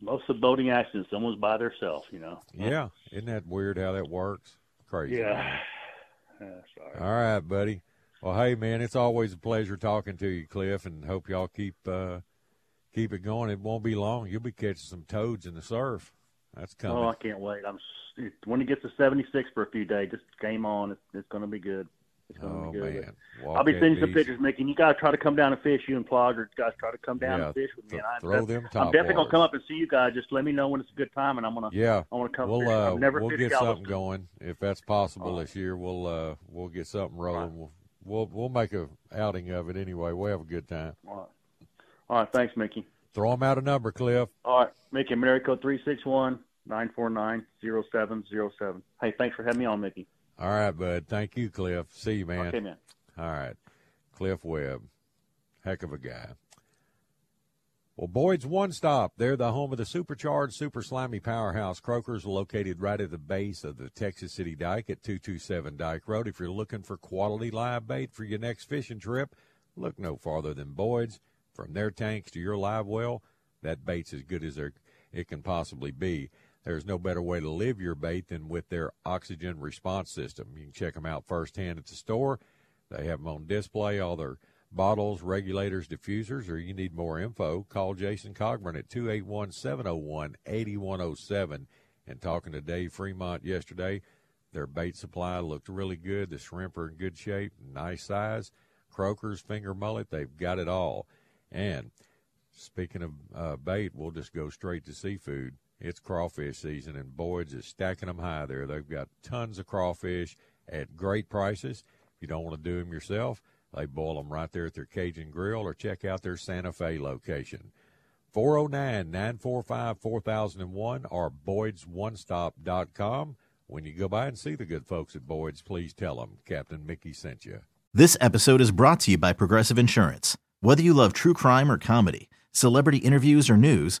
D: Most of the boating accidents, someone's by themselves. You know.
C: Yeah, isn't that weird how that works? Crazy.
D: Yeah. Uh, sorry.
C: All right, buddy. Well, hey, man, it's always a pleasure talking to you, Cliff, and hope y'all keep uh, keep it going. It won't be long. You'll be catching some toads in the surf. That's coming.
D: Oh, I can't wait. I'm when it gets to 76 for a few days. Just game on. It's, it's going to be good. It's going to
C: Oh,
D: be good.
C: man.
D: I'll be sending some pictures, Mickey. And you to try to come down and fish. You and Plogger guys try to come down
C: Yeah,
D: and fish with me.
C: th-
D: And I,
C: throw them
D: I'm definitely going to come up and see you guys. Just let me know when it's a good time, and I'm going to.
C: Yeah,
D: I want to come.
C: we'll uh, we'll get something going if that's possible
D: right.
C: this year. We'll uh, we'll get something rolling.
D: Right.
C: We'll we'll we'll make a outing of it anyway. We'll have a good time.
D: All right. All right. Thanks, Mickey.
C: Throw them out a number, Cliff.
D: All right. Mickey, code three six one nine four nine zero seven zero seven. Hey, thanks for having me on, Mickey.
C: All right, bud. Thank you, Cliff. See you, man.
D: Okay, man.
C: All right. Cliff Webb. Heck of a guy. Well, Boyd's One Stop. They're the home of the supercharged, super slimy powerhouse. Croakers located right at the base of the Texas City Dike at 227 Dike Road. If you're looking for quality live bait for your next fishing trip, look no farther than Boyd's. From their tanks to your live well, that bait's as good as it can possibly be. There's no better way to live your bait than with their oxygen response system. You can check them out firsthand at the store. They have them on display, all their bottles, regulators, diffusers, or you need more info, call Jason Cogburn at 281 701 8107. And talking to Dave Fremont yesterday, their bait supply looked really good. The shrimp are in good shape, nice size. Croakers, finger mullet, they've got it all. And speaking of uh, bait, we'll just go straight to seafood. It's crawfish season, and Boyd's is stacking them high there. They've got tons of crawfish at great prices. If you don't want to do them yourself, they boil them right there at their Cajun Grill or check out their Santa Fe location. 409 945 4001 or Boyd'sOneStop.com. When you go by and see the good folks at Boyd's, please tell them Captain Mickey sent you.
F: This episode is brought to you by Progressive Insurance. Whether you love true crime or comedy, celebrity interviews or news,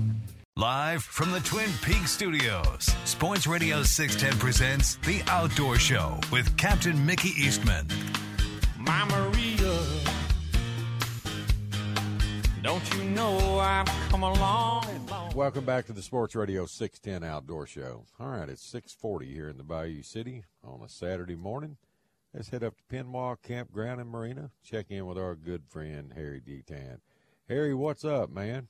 B: Live from the Twin Peaks studios, Sports Radio 610 presents The Outdoor Show with Captain Mickey Eastman.
G: My Maria, don't you know I've come a long, long
C: Welcome back to the Sports Radio 610 Outdoor Show. All right, it's 640 here in the Bayou City on a Saturday morning. Let's head up to Penwa Campground and Marina, check in with our good friend Harry Detant. Harry, what's up, man?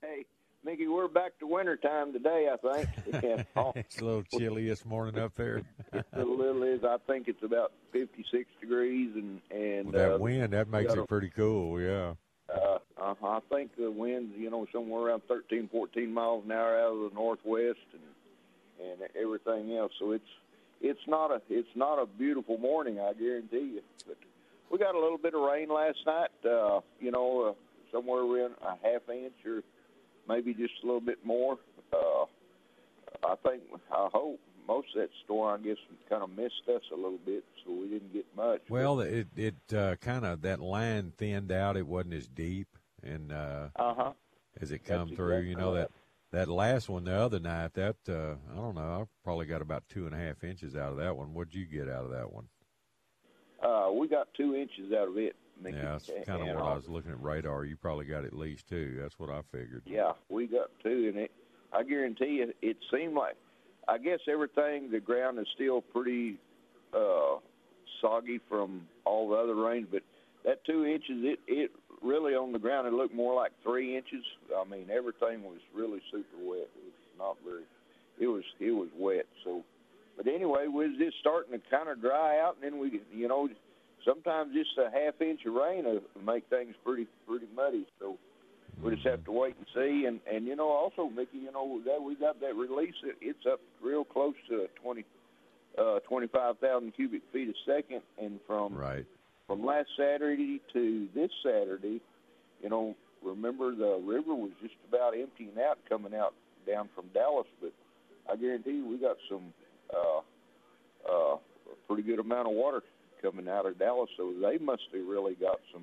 H: Hey, Mickey, we're back to winter time today, I think. Yeah.
C: it's a little chilly this morning up there.
H: it a little is. I think it's about 56 degrees, and and
C: With that
H: uh,
C: wind, that makes it pretty cool, yeah.
H: Uh, uh, I think the winds, you know, somewhere around 13, 14 miles an hour out of the northwest, and and everything else. So it's it's not a it's not a beautiful morning, I guarantee you. But we got a little bit of rain last night. Uh, you know, uh, somewhere around a half inch or maybe just a little bit more. Uh, I think I hope most of that storm, I guess, kind of missed us a little bit, so we didn't get much.
C: Well, it it uh, kind of that line thinned out. It wasn't as deep, and uh
H: huh.
C: as it come
H: That's
C: through,
H: exactly
C: you know
H: right.
C: that that last one the other night. That uh I don't know. I probably got about two and a half inches out of that one. What'd you get out of that one?
H: Uh, we got two inches out of it. Mickey.
C: Yeah, that's kind of what I was looking at radar. You probably got at least two. That's what I figured.
H: Yeah, we got two, and it. I guarantee you, it seemed like. I guess everything, the ground is still pretty uh, soggy from all the other rain, but that two inches, it it really on the ground, it looked more like three inches. I mean, everything was really super wet. It was not very. It was it was wet. So, but anyway, we was just starting to kind of dry out, and then we, you know, sometimes just a half inch of rain will make things pretty pretty muddy. So we just have to wait and see. And and you know also Mickey, you know that we got that release. It, it's up real close to 20, uh, 25,000 cubic feet a second, and from
C: right
H: from last Saturday to this Saturday, you know, remember the river was just about emptying out coming out down from Dallas, but I guarantee you we got some uh, uh, a pretty good amount of water coming out of Dallas, so they must have really got some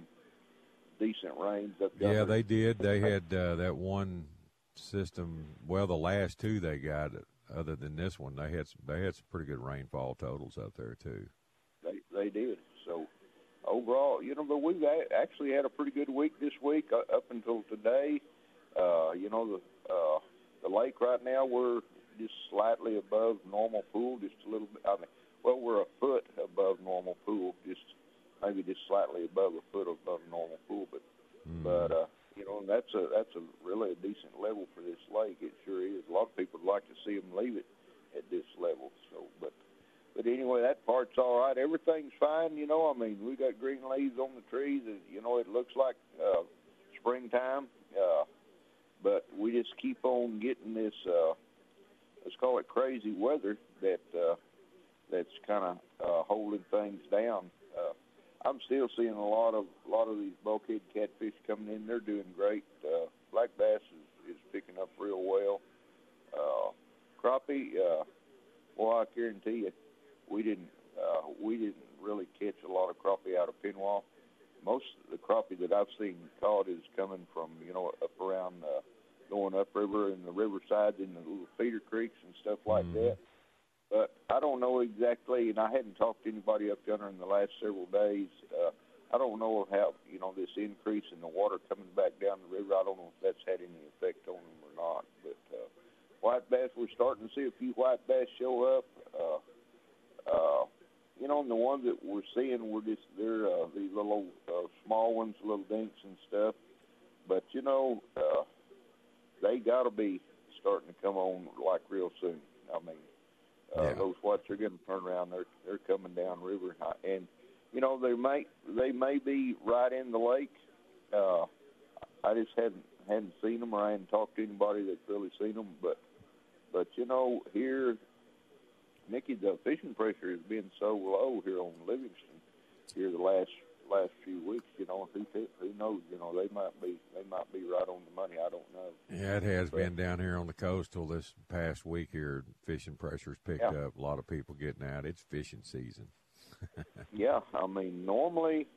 H: decent rains up there.
C: Yeah, they did. They had uh, that one system. Well, the last two they got, other than this one, they had some, they had some pretty good rainfall totals up there too.
H: They they did. So overall, you know, but we've actually had a pretty good week this week uh, up until today. Uh, you know, the uh, the lake right now we're just slightly above normal pool, just a little bit. I mean, well, we're a foot above normal pool, just maybe just slightly above a foot above normal pool, but
C: mm.
H: but uh, you know that's a that's a really a decent level for this lake. It sure is. A lot of people would like to see them leave it at this level. So, but but anyway, that part's all right. Everything's fine. You know, I mean, we got green leaves on the trees. And, you know, it looks like uh, springtime. Uh, but we just keep on getting this. Uh, let's call it crazy weather that uh, that's kind of uh, holding things down. Uh, I'm still seeing a lot of a lot of these bulkhead catfish coming in. They're doing great. Uh, black bass is, is picking up real well. Uh, crappie, uh, well, I guarantee you, we didn't uh, we didn't really catch a lot of crappie out of Pinwall. Most of the crappie that I've seen caught is coming from you know up around uh, going upriver and the riverside and the little feeder creeks and stuff like
C: Mhm.
H: that. But I don't know exactly, and I hadn't talked to anybody up yonder in the last several days. Uh, I don't know how you know this increase in the water coming back down the river. I don't know if that's had any effect on them or not. But uh, white bass, we're starting to see a few white bass show up. Uh, uh, you know, and the ones that we're seeing, we're just they're uh, these little uh, small ones, little dinks and stuff. But you know, uh, they got to be starting to come on like real soon. I mean, uh,
C: Yeah.
H: those whites are going to turn around. They're they're coming down river, and you know they may they may be right in the lake. Uh, I just hadn't hadn't seen them, or I hadn't talked to anybody that's really seen them. But but you know here, Mickey, the fishing pressure has been so low here on Livingston here the last last few weeks. You know who who knows? You know they might be they might be right on the money. I don't know.
C: Yeah, it has been down here on the coastal this past week here. Fishing pressure's picked
H: Yeah.
C: up. A lot of people getting out. It's fishing season.
H: Yeah, I mean, normally,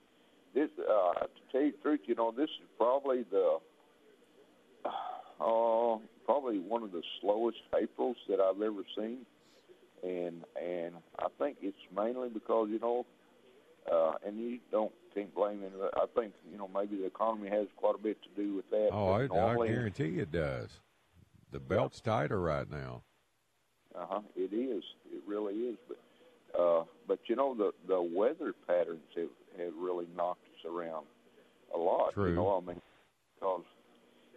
H: this uh, to tell you the truth, you know, this is probably the, uh, probably one of the slowest Aprils that I've ever seen, and and I think it's mainly because you know, uh, and you don't can't blame it. I think you know maybe the economy has quite a bit to do with that.
C: Oh, I, I guarantee it does. The belt's tighter right now.
H: Uh huh. It is. It really is. But uh, but you know the the weather patterns have have really knocked us around a lot.
C: True.
H: You know, I mean, because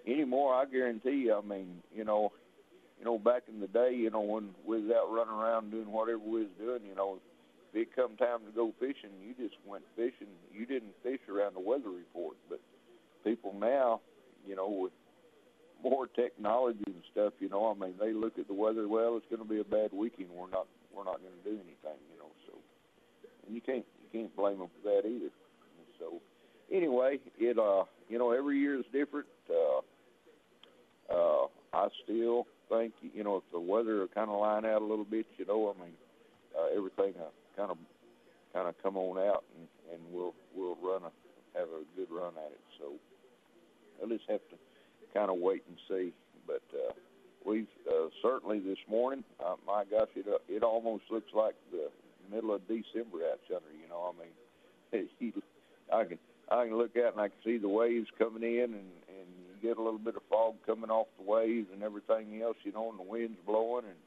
H: anymore, I guarantee you. I mean, you know, you know, back in the day, you know, when we was out running around doing whatever we was doing, you know, if it come time to go fishing, you just went fishing. You didn't fish around the weather report. But people now, you know, with more technology and stuff, you know, I mean, they look at the weather. Well, it's going to be a bad weekend. We're not, we're not going to do anything, you know. So, and you can't, you can't blame them for that either. So, anyway, it, uh, you know, every year is different. Uh, uh, I still think, you know, if the weather kind of line out a little bit, you know, I mean, uh, everything uh, kind of, kind of come on out, and, and we'll, we'll run a, have a good run at it. So, I'll just have to kind of wait and see. But uh, we've uh, certainly this morning, uh, my gosh, it uh, it almost looks like the middle of December out yonder. You know, I mean, I can I can look out and I can see the waves coming in, and and you get a little bit of fog coming off the waves and everything else. You know, and the wind's blowing, and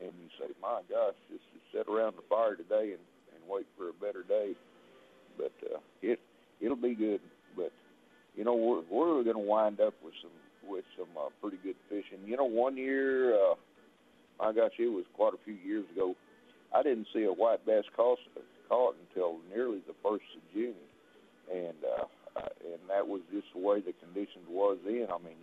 H: and you say, my gosh, just, just sit around the fire today and and wait for a better day. But uh, it it'll be good. But you know, we're, we're going to wind up with some with some uh, pretty good fishing. You know, one year, uh, my gosh, it was quite a few years ago. I didn't see a white bass cross caught until nearly the first of June, and uh, and that was just the way the conditions was then. I mean,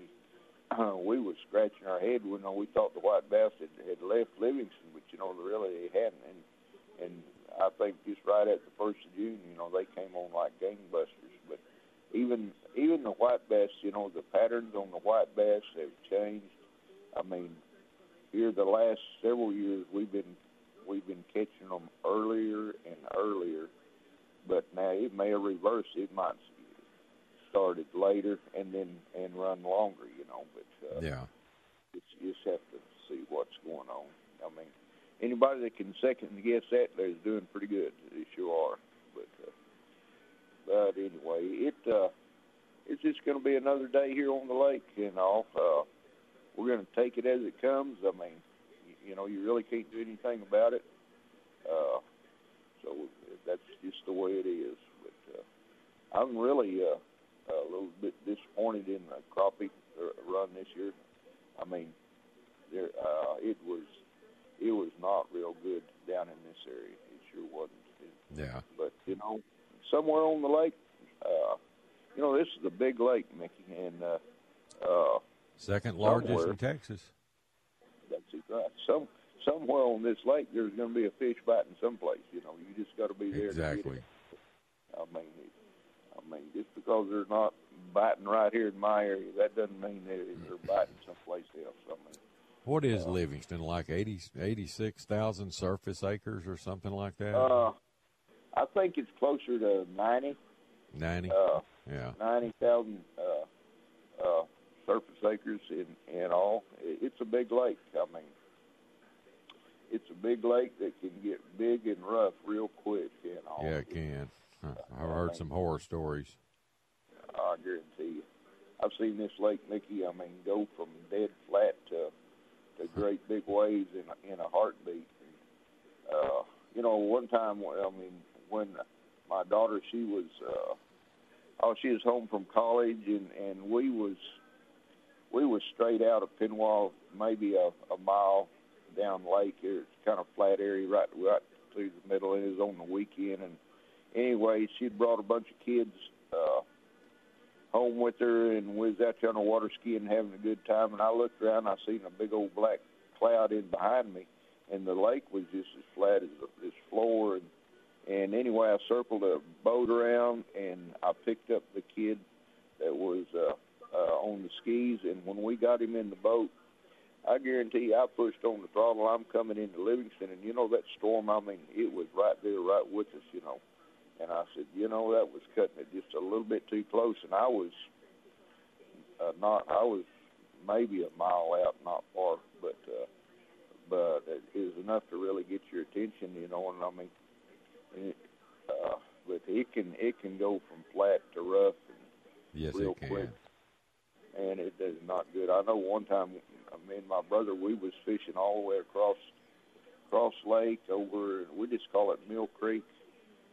H: uh, we were scratching our head you know, we thought the white bass had, had left Livingston, but you know really they hadn't. And and I think just right at the first of June, you know, they came on like gangbusters. But even even the white bass, you know, the patterns on the white bass have changed. I mean, here the last several years we've been we've been catching them earlier and earlier, but now it may reverse. It might started later and then and run longer, you know. But uh,
C: yeah,
H: it's, you just have to see what's going on. I mean, anybody that can second guess that is doing pretty good. They sure are. But uh, but anyway, it uh, it's just going to be another day here on the lake, you know. Uh, we're going to take it as it comes. I mean, you, you know, you really can't do anything about it. Uh, so that's just the way it is. But uh, I'm really uh, a little bit disappointed in the crappie run this year. I mean, there uh, it was it was not real good down in this area. It sure wasn't.
C: Yeah.
H: But you know, somewhere on the lake, uh, you know, this is a big lake, Mickey, and uh, uh,
C: second largest in Texas.
H: That's right. Some somewhere on this lake, there's going to be a fish biting someplace. You know, you just got to be there.
C: Exactly.
H: I mean, it, I mean, just because they're not biting right here in my area, that doesn't mean they're, they're biting someplace else. I mean,
C: what is uh, Livingston like? 80, 86,000 surface acres or something like that?
H: Uh, I think it's closer to ninety.
C: Ninety.
H: Uh,
C: yeah.
H: Ninety thousand uh, uh, surface acres in in all. It's a big lake. I mean, it's a big lake that can get big and rough real quick. You know.
C: Yeah, it can. I've heard some horror stories.
H: I guarantee you. I've seen this lake, Mickey. I mean, go from dead flat to to great big waves in in a heartbeat. And, uh, you know, one time, I mean, when my daughter, she was, uh, oh, she was home from college, and and we was we was straight out of Pinwall, maybe a, a mile down lake. It's kind of flat area right right through the middle. It was on the weekend, and anyway, she'd brought a bunch of kids uh, home with her, and we was out there on the water skiing, having a good time. And I looked around, I seen a big old black cloud in behind me, and the lake was just as flat as this floor. And and anyway, I circled a boat around, and I picked up the kid that was uh, uh, on the skis. And when we got him in the boat, I guarantee you, I pushed on the throttle. I'm coming into Livingston, and you know that storm. I mean, it was right there, right with us. You know, and I said, you know, that was cutting it just a little bit too close, and I was uh, not. I was maybe a mile out, not far, but uh, but it is enough to really get your attention, you know. And I mean, it, uh, but it can it can go from flat to rough and
C: yes,
H: real
C: it can.
H: quick, and it is not good. I know one time, me and my brother, we was fishing all the way across Cross Lake over. We just call it Mill Creek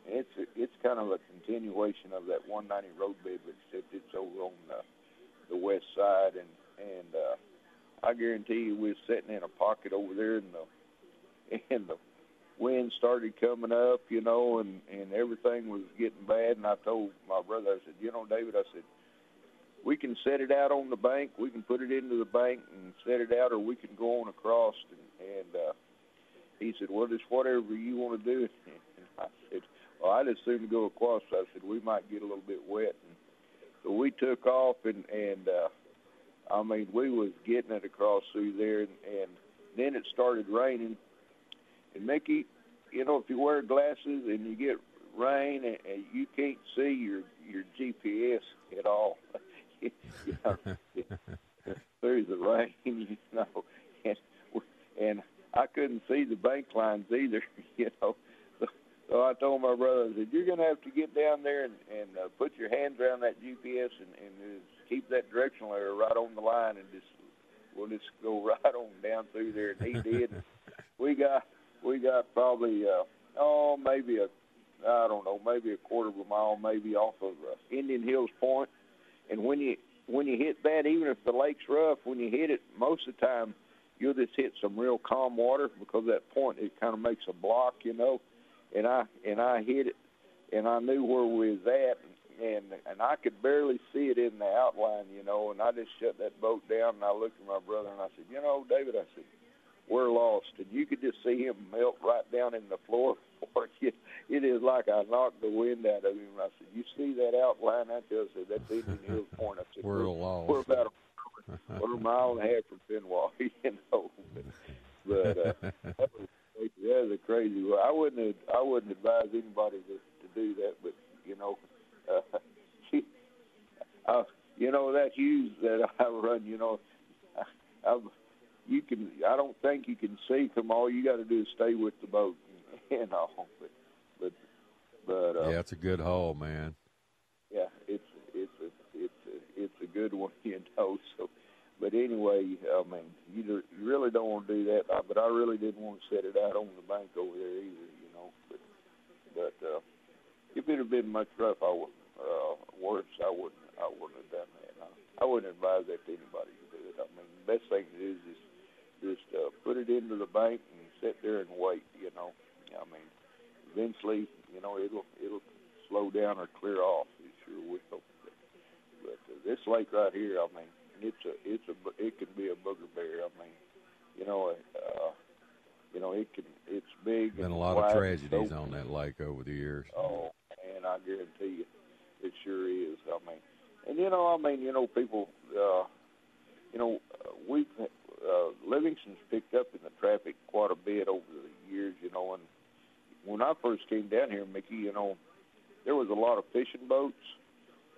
H: it's it's kind of a continuation of that 190 roadbed, except it's over on the, the west side, and and uh, I guarantee you we're sitting in a pocket over there, and the and the wind started coming up, you know, and and everything was getting bad. And I told my brother, I said, you know, David, I said, we can set it out on the bank, we can put it into the bank and set it out, or we can go on across. And, and uh, he said, well, just whatever you want to do. And I said, well, I'd as soon go across. I said we might get a little bit wet, and so we took off, and and uh, I mean we was getting it across through there, and, and then it started raining. And Mickey, you know, if you wear glasses and you get rain and, and you can't see your your GPS at all, through the rain, you know, and and I couldn't see the bank lines either, you know. So I told my brother, I said, you're going to have to get down there and, and uh, put your hands around that GPS and, and uh, keep that directional error right on the line and just we'll just go right on down through there. And he did. we got we got probably uh, oh maybe a I don't know maybe a quarter of a mile maybe off of uh, Indian Hills Point. And when you when you hit that, even if the lake's rough, when you hit it, most of the time you'll just hit some real calm water because that point it kind of makes a block, you know and I and I hit it, and I knew where we was at, and and I could barely see it in the outline, you know. And I just shut that boat down, and I looked at my brother, and I said, you know, David, I said, we're lost, and you could just see him melt right down in the floor for. It is like I knocked the wind out of him. I said, "You see that outline out there?" I said, "That's Indian Hills Point." I said,
C: "We're, we're lost.
H: We're about a, we're a mile and a half from Pinwall, you know." But, but uh, that was that was a crazy. Well, I wouldn't have, I wouldn't advise anybody to to do that, but you know, uh, she, uh, you know that Hughes that I run, you know, I, I've you can. I don't think you can see from all you got to do is stay with the boat, you know. But but but uh,
C: yeah, it's a good haul, man.
H: Yeah, it's it's a it's a it's a good one, you know. So, but anyway, I mean, you really don't want to do that. But I really didn't want to set it out on the bank over there either, you know. But but uh, if it had been much rough, I would uh, worse, I wouldn't I wouldn't have done that. I, I wouldn't advise that to anybody to do it. I mean, the best thing to do is just just uh, put it into the bank and sit there and wait. You know, I mean, eventually, you know, it'll it'll slow down or clear off. It sure will. But, but uh, this lake right here, I mean, it's a it's a it can be a booger bear. I mean, you know, uh, you know, it can it's big.
C: Been
H: and
C: a lot of tragedies on that lake over the years.
H: Oh, and I guarantee you, it sure is. I mean, and you know, I mean, you know, people, uh, you know, we've uh, Livingston's picked up in the traffic quite a bit over the years, you know. And when I first came down here, Mickey, you know, there was a lot of fishing boats,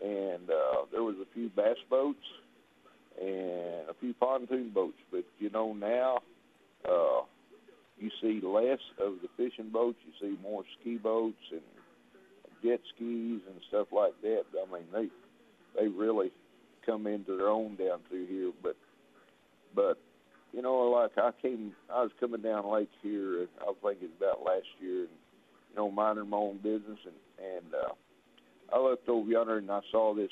H: and uh, there was a few bass boats, and a few pontoon boats. But you know now, uh, you see less of the fishing boats. You see more ski boats and jet skis and stuff like that. I mean, they they really come into their own down through here. But but you know, like I came, I was coming down Lake here, and I was thinking about last year, and you know, minding my own business, and and uh, I looked over yonder and I saw this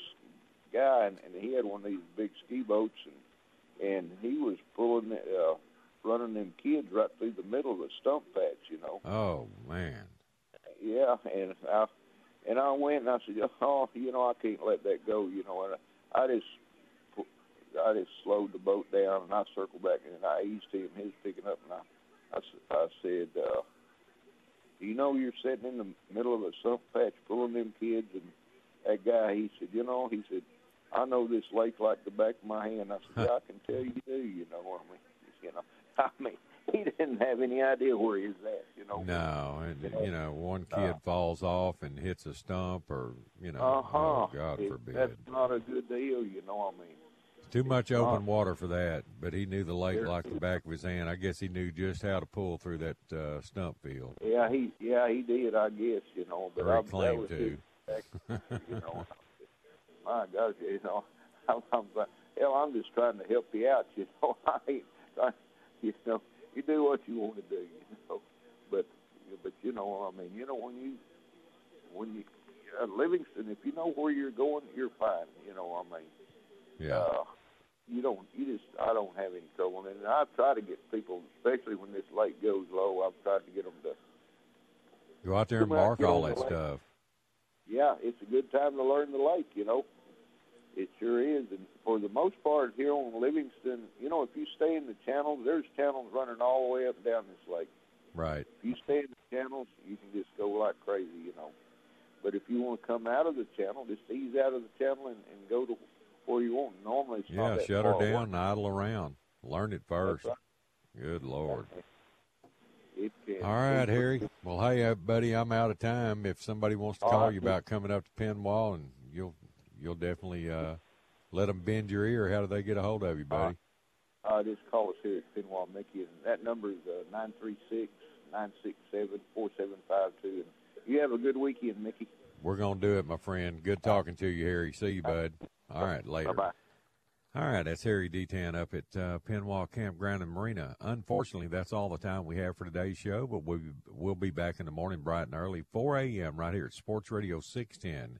H: guy, and, and he had one of these big ski boats, and and he was pulling, uh, running them kids right through the middle of the stump patch, you know.
C: Oh man.
H: Yeah, and I and I went and I said, oh, you know, I can't let that go, you know, and I, I just I just slowed the boat down and I circled back and I eased him. He was picking up and I, I, I said, uh, "Do you know you're sitting in the middle of a sump patch pulling them kids?" And that guy, he said, "You know," he said, "I know this lake like the back of my hand." I said, "Yeah, I can tell you do." You know, I mean, you know, I mean, he didn't have any idea where he was at. You know.
C: No, and you know, one kid
H: Uh,
C: falls off and hits a stump, or you know,
H: Uh-huh.
C: oh God
H: It-
C: forbid.
H: That's not a good deal, you know. what I mean,
C: Too much
H: Uh,
C: open water for that, but he knew the lake like the back of his hand. I guess he knew just how to pull through that uh, stump field.
H: yeah, he yeah he did, I guess, you know. But
C: Or he
H: I, that
C: claimed
H: was
C: to.
H: his you know. My gosh, you know, I'm, I'm hell, I'm just trying to help you out, you know. I ain't, I, you know, you do what you want to do, you know. But but you know, I mean, you know, when you when you uh, Livingston, if you know where you're going, you're fine. You know, I mean,
C: Yeah.
H: uh, you don't, you just, I don't have any trouble. And I try to get people, especially when this lake goes low, I've tried to get them to
C: Go out there and mark all that
H: lake.
C: stuff.
H: yeah, it's a good time to learn the lake, you know. It sure is. And for the most part here on Livingston, you know, if you stay in the channels, there's channels running all the way up and down this lake.
C: Right.
H: If you stay in the channels, you can just go like crazy, you know. But if you want to come out of the channel, just ease out of the channel and, and go to where you want. Normally, it's not
C: Yeah,
H: that
C: shut her down and idle around. Learn it first.
H: right.
C: Good Lord.
H: It can.
C: All right, Harry. Well, hey, uh, buddy, I'm out of time. If somebody wants to
H: All
C: call
H: right.
C: you about coming up to Penwall, and you'll you'll definitely uh, let them bend your ear. How do they get a hold of you, buddy?
H: Uh, just call us here at Pinwall Mickey, and that number is uh, nine three six nine six seven four seven five two. And you have a good weekend, Mickey.
C: We're gonna do it, my friend. Good talking to you, Harry. See you, bud. All right, later.
H: Bye bye.
C: All right, that's Harry Detant up at uh, Penwall Campground and Marina. Unfortunately, that's all the time we have for today's show, but we, we'll be back in the morning bright and early, 4 a.m. right here at Sports Radio 610